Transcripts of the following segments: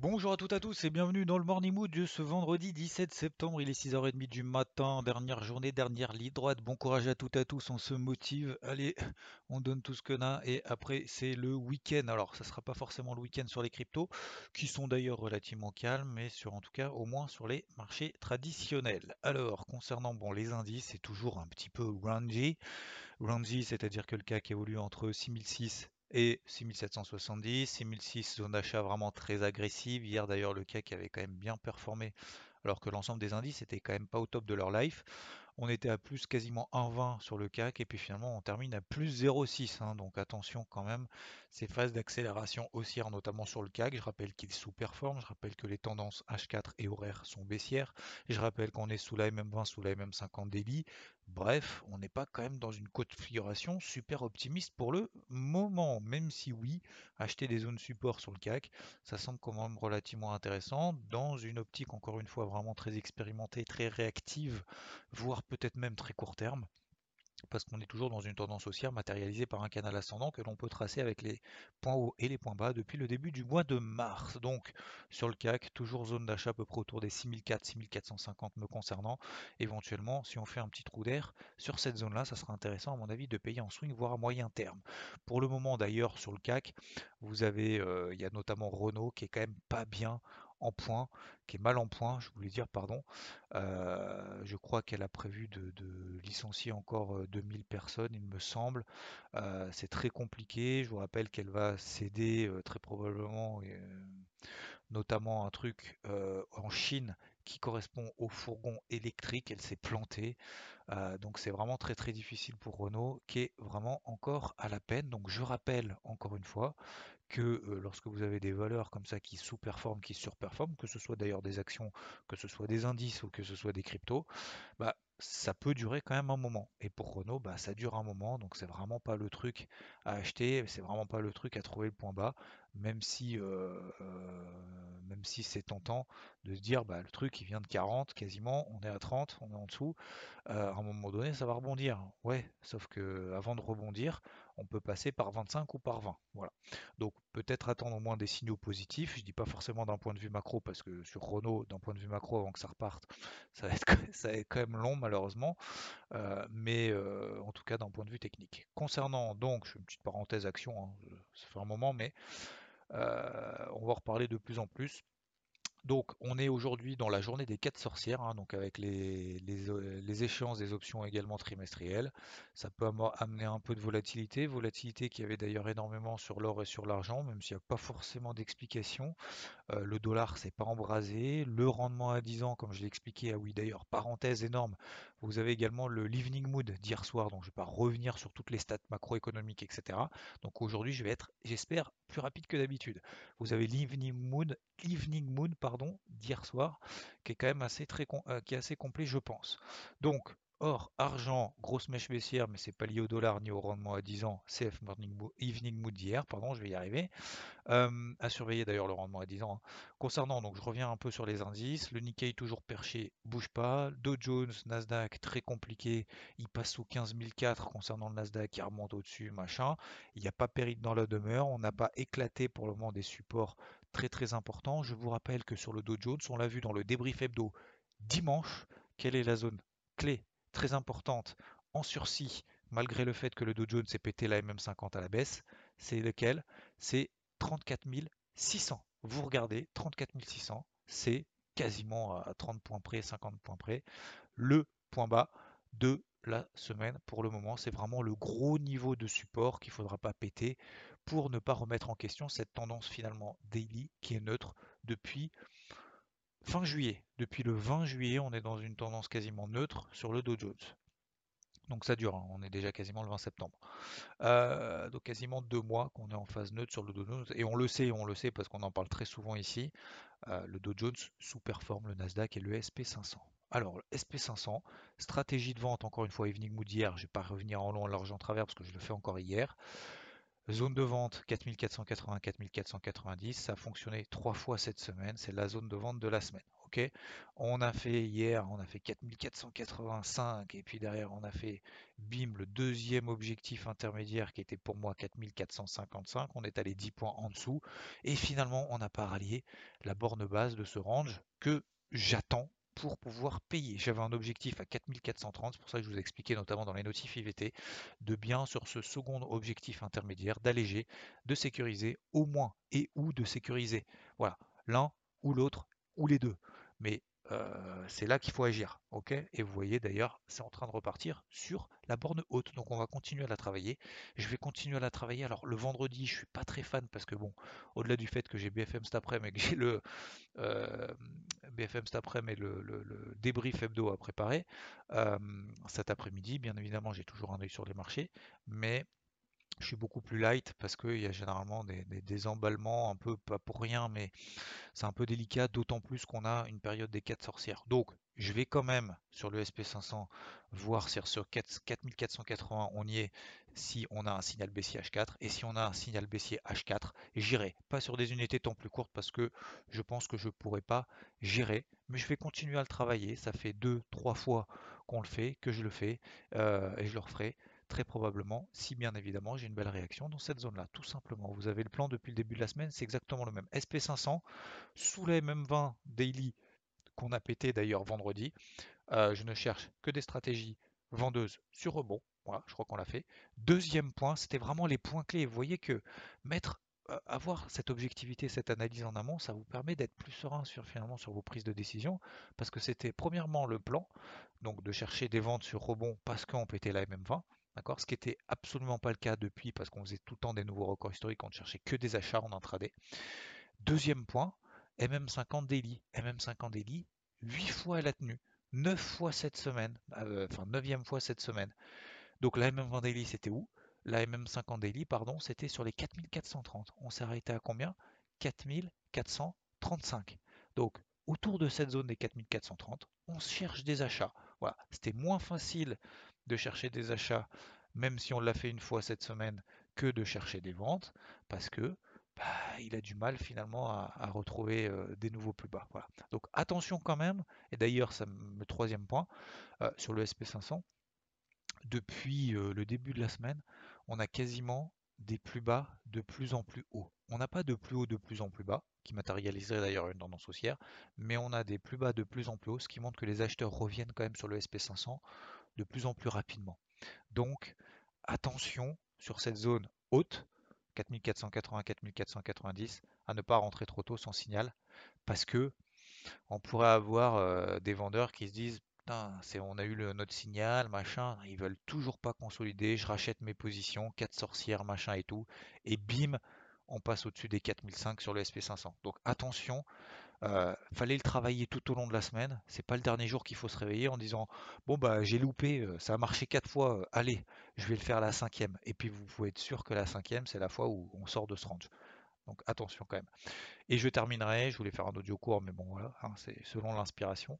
Bonjour à toutes et à tous et bienvenue dans le Morning Mood de ce vendredi 17 septembre. Il est 6h30 du matin, dernière journée, dernière ligne droite. Bon courage à toutes et à tous, on se motive. Allez, on donne tout ce qu'on a et après c'est le week-end. Alors ça sera pas forcément le week-end sur les cryptos, qui sont d'ailleurs relativement calmes, mais sur en tout cas au moins sur les marchés traditionnels. Alors concernant bon les indices, c'est toujours un petit peu rangy. Rangy, c'est-à-dire que le CAC évolue entre 6006 et 6770, 6006 zone d'achat vraiment très agressive. Hier d'ailleurs le CAC avait quand même bien performé alors que l'ensemble des indices était quand même pas au top de leur life. On était à plus quasiment 1,20 sur le CAC et puis finalement on termine à plus 0,6. hein. donc attention quand même, ces phases d'accélération haussière notamment sur le CAC. Je rappelle qu'il sous-performe, je rappelle que les tendances H4 et horaires sont baissières. Je rappelle qu'on est sous la MM20, sous la MM50 daily. Bref, on n'est pas quand même dans une configuration super optimiste pour le moment, même si oui, acheter des zones support sur le CAC, ça semble quand même relativement intéressant dans une optique encore une fois vraiment très expérimentée, très réactive, voire peut-être même très court terme parce qu'on est toujours dans une tendance haussière matérialisée par un canal ascendant que l'on peut tracer avec les points hauts et les points bas depuis le début du mois de mars. Donc sur le CAC, toujours zone d'achat à peu près autour des 6400, 6450 me concernant. Éventuellement, si on fait un petit trou d'air sur cette zone-là, ça sera intéressant à mon avis de payer en swing, voire à moyen terme. Pour le moment d'ailleurs sur le CAC, vous avez, euh, il y a notamment Renault qui est quand même pas bien en point, qui est mal en point, je voulais dire, pardon. Euh, je crois qu'elle a prévu de, licencier encore euh, 2000 personnes, il me semble. Euh, c'est très compliqué. Je vous rappelle qu'elle va céder euh, très probablement, euh, notamment un truc euh, en Chine qui correspond au fourgon électrique. Elle s'est plantée. Euh, donc c'est vraiment très très difficile pour Renault, qui est vraiment encore à la peine. Donc je rappelle encore une fois que euh, lorsque vous avez des valeurs comme ça qui sous-performent, qui surperforment, que ce soit d'ailleurs des actions, que ce soit des indices ou que ce soit des cryptos, bah, ça peut durer quand même un moment. Et pour Renault, bah, ça dure un moment, donc c'est vraiment pas le truc à acheter, c'est vraiment pas le truc à trouver le point bas, même si, euh, euh, si c'est tentant de se dire, bah, le truc il vient de 40 quasiment, on est à 30, on est en dessous, euh, à un moment donné ça va rebondir. Ouais, sauf que avant de rebondir, on peut passer par 25 ou par 20. Voilà. Donc peut-être attendre au moins des signaux positifs. Je dis pas forcément d'un point de vue macro, parce que sur Renault, d'un point de vue macro, avant que ça reparte, ça va être, ça va être quand même long malheureusement. Mais en tout cas d'un point de vue technique. Concernant donc, je fais une petite parenthèse action, hein, ça fait un moment, mais on va en reparler de plus en plus. Donc, on est aujourd'hui dans la journée des 4 sorcières, hein, donc avec euh, les échéances des options également trimestrielles. Ça peut amener un peu de volatilité, volatilité qui avait d'ailleurs énormément sur l'or et sur l'argent, même s'il n'y a pas forcément d'explication. Euh, le dollar s'est pas embrasé. Le rendement à 10 ans, comme je l'ai expliqué, ah oui d'ailleurs, parenthèse énorme, vous avez également le l'evening mood d'hier soir, donc je ne vais pas revenir sur toutes les stats macroéconomiques, etc. Donc aujourd'hui, je vais être, j'espère, plus rapide que d'habitude. Vous avez l'evening mood, d'hier soir, qui est quand même assez très euh, qui est assez complet, je pense. Donc Or, argent, grosse mèche baissière, mais c'est pas lié au dollar ni au rendement à 10 ans, CF Morning Mo- Evening Mood d'hier, pardon, je vais y arriver. À surveiller d'ailleurs le rendement à 10 ans. hein. Concernant, donc je reviens un peu sur les indices, le Nikkei toujours perché, bouge pas. Dow Jones, Nasdaq, très compliqué, il passe sous 15 004 concernant le Nasdaq, il remonte au-dessus, machin. Il n'y a pas péril dans la demeure, on n'a pas éclaté pour le moment des supports très très importants. Je vous rappelle que sur le Dow Jones, on l'a vu dans le débrief hebdo dimanche, quelle est la zone clé très importante en sursis, malgré le fait que le Dow Jones s'est pété la MM50 à la baisse, c'est lequel? C'est 34 600. Vous regardez, 34 600, c'est quasiment à 30 points près, 50 points près, le point bas de la semaine pour le moment. C'est vraiment le gros niveau de support qu'il faudra pas péter pour ne pas remettre en question cette tendance finalement daily qui est neutre depuis fin juillet. Depuis le 20 juillet, on est dans une tendance quasiment neutre sur le Dow Jones. Donc ça dure, hein, on est déjà quasiment le 20 septembre. Euh, donc quasiment deux mois qu'on est en phase neutre sur le Dow Jones. Et on le sait, on le sait parce qu'on en parle très souvent ici. Euh, le Dow Jones sous-performe le Nasdaq et le SP500. Alors, le SP500, stratégie de vente, encore une fois, evening mood hier, je ne vais pas revenir en long, en large, en travers parce que je le fais encore hier. Zone de vente 4480, 4490, ça a fonctionné trois fois cette semaine, c'est la zone de vente de la semaine. on a fait hier, on a fait 4485 et puis derrière on a fait bim le deuxième objectif intermédiaire qui était pour moi 4455, on est allé 10 points en dessous et finalement on n'a pas rallié la borne base de ce range que j'attends pour pouvoir payer. J'avais un objectif à 4430, c'est pour ça que je vous ai expliqué notamment dans les notifs IVT, de bien sur ce second objectif intermédiaire, d'alléger, de sécuriser au moins et ou de sécuriser. Voilà, l'un ou l'autre ou les deux. Mais euh, c'est là qu'il faut agir. ok? Et vous voyez d'ailleurs, c'est en train de repartir sur la borne haute. Donc on va continuer à la travailler. Je vais continuer à la travailler. Alors le vendredi, je suis pas très fan parce que bon, au-delà du fait que j'ai BFM cet après, mais que j'ai le euh, BFM cet après, mais le, débrief hebdo à préparer euh, cet après-midi, bien évidemment, j'ai toujours un œil sur les marchés, mais je suis beaucoup plus light parce qu'il y a généralement des, emballements un peu, pas pour rien, mais c'est un peu délicat, d'autant plus qu'on a une période des 4 sorcières. Donc, je vais quand même sur le SP500 voir sur 4480 on y est, si on a un signal baissier H4, et si on a un signal baissier H4, j'irai pas sur des unités tant plus courtes parce que je pense que je pourrais pas gérer, mais je vais continuer à le travailler. Ça fait deux, trois fois qu'on le fait, que je le fais, euh, et je le referai très probablement, si bien évidemment j'ai une belle réaction dans cette zone-là, tout simplement. Vous avez le plan depuis le début de la semaine, c'est exactement le même. SP500, sous les mêmes 20 daily qu'on a pété d'ailleurs vendredi, euh, je ne cherche que des stratégies vendeuses sur rebond. Voilà, je crois qu'on l'a fait. Deuxième point, c'était vraiment les points clés. Vous voyez que mettre euh, avoir cette objectivité, cette analyse en amont, ça vous permet d'être plus serein sur finalement sur vos prises de décision, parce que c'était premièrement le plan, donc de chercher des ventes sur rebond parce qu'on pétait la MM20, ce qui n'était absolument pas le cas depuis parce qu'on faisait tout le temps des nouveaux records historiques, on ne cherchait que des achats en intraday. Deuxième point, MM50 daily. MM50 daily, 8 fois elle a tenu, 9 fois cette semaine, euh, enfin 9 fois cette semaine. Donc la MM20 daily c'était où? La MM50 daily, pardon, c'était sur les 4430. On s'est arrêté à combien? 4435. Donc autour de cette zone des 4430, on cherche des achats. Voilà, c'était moins facile de chercher des achats, même si on l'a fait une fois cette semaine, que de chercher des ventes, parce que bah, il a du mal finalement à, retrouver des nouveaux plus bas. Donc attention quand même, et d'ailleurs c'est le troisième point, sur le SP500, depuis le début de la semaine, on a quasiment des plus bas de plus en plus haut. On n'a pas de plus haut de plus en plus bas, qui matérialiserait d'ailleurs une tendance haussière, mais on a des plus bas de plus en plus haut, ce qui montre que les acheteurs reviennent quand même sur le SP500 de plus en plus rapidement. Donc attention sur cette zone haute, 4480-4490, à ne pas rentrer trop tôt sans signal, parce que on pourrait avoir euh, des vendeurs qui se disent c'est on a eu le, notre signal, machin, ils veulent toujours pas consolider, je rachète mes positions, 4 sorcières, machin et tout, et bim, on passe au-dessus des 4005 sur le SP500. Donc attention, euh, fallait le travailler tout au long de la semaine. C'est pas le dernier jour qu'il faut se réveiller en disant bon bah j'ai loupé, euh, ça a marché quatre fois, euh, allez, je vais le faire la cinquième. Et puis vous pouvez être sûr que la cinquième c'est la fois où on sort de ce range. Donc attention quand même. Et je terminerai, je voulais faire un audio court, mais bon voilà, hein, c'est selon l'inspiration.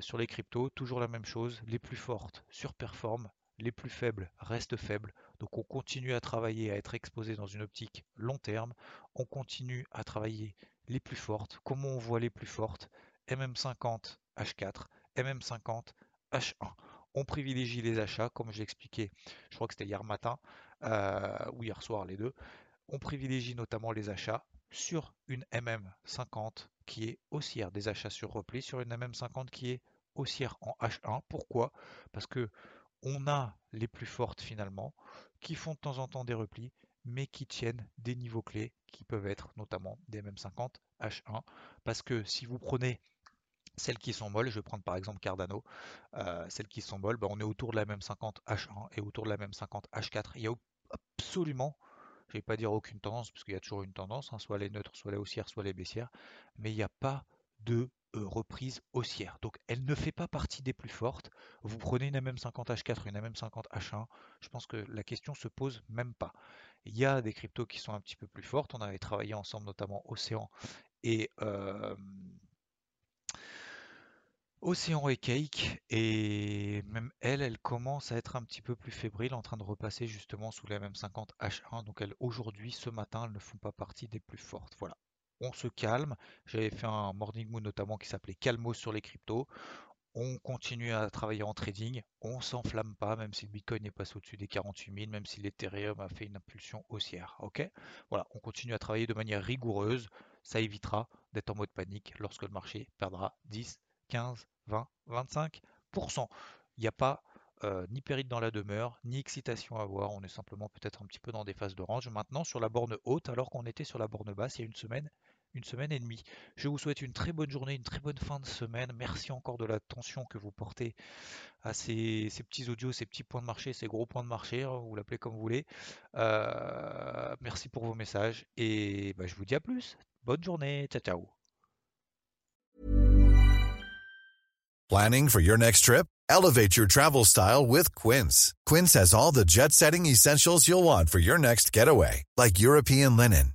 sur les cryptos, toujours la même chose, les plus fortes surperforment, les plus faibles restent faibles. Donc on continue à travailler, à être exposé dans une optique long terme. On continue à travailler les plus fortes. Comment on voit les plus fortes? MM50 H4, MM50 H1. On privilégie les achats, comme je l'expliquais, je crois que c'était hier matin euh, ou hier soir, les deux. On privilégie notamment les achats sur une MM50 qui est haussière, des achats sur repli sur une MM50 qui est haussière en H1. Pourquoi? Parce que on a les plus fortes finalement qui font de temps en temps des replis, mais qui tiennent des niveaux clés qui peuvent être notamment des MM50 H1. Parce que si vous prenez celles qui sont molles, je vais prendre par exemple Cardano, euh, celles qui sont molles, ben, on est autour de la même 50 H1 et autour de la même 50 H4. Il n'y a absolument, je ne vais pas dire aucune tendance, parce qu'il y a toujours une tendance, hein, soit les neutres, soit les haussières, soit les baissières, mais il n'y a pas de reprise haussière. Donc elle ne fait pas partie des plus fortes. Vous prenez une MM50H4, une MM50H1, je pense que la question se pose même pas. Il y a des cryptos qui sont un petit peu plus fortes. On avait travaillé ensemble notamment Océan et euh, Océan et Cake, et même elle, elle commence à être un petit peu plus fébrile, en train de repasser justement sous la MM50 H1. Donc elle, aujourd'hui, ce matin, elles ne font pas partie des plus fortes. Voilà. On se calme. J'avais fait un morning moon notamment qui s'appelait Calmo sur les cryptos. On continue à travailler en trading. On s'enflamme pas, même si le Bitcoin est passé au-dessus des 48 000, même si l'Ethereum a fait une impulsion haussière. Ok? On continue à travailler de manière rigoureuse. Ça évitera d'être en mode panique lorsque le marché perdra 10, 15, 20, 25%. Il n'y a pas euh, ni péril dans la demeure, ni excitation à voir. On est simplement peut-être un petit peu dans des phases de range maintenant sur la borne haute, alors qu'on était sur la borne basse il y a une semaine, une semaine et demie. Je vous souhaite une très bonne journée, une très bonne fin de semaine. Merci encore de l'attention que vous portez à ces, petits audios, ces petits points de marché, ces gros points de marché, hein, vous l'appelez comme vous voulez. Euh, merci pour vos messages et bah, je vous dis à plus. Bonne journée, ciao ciao. Planning for your next trip? Elevate your travel style with Quince. Quince has all the jet setting essentials you'll want for your next getaway, like European linen,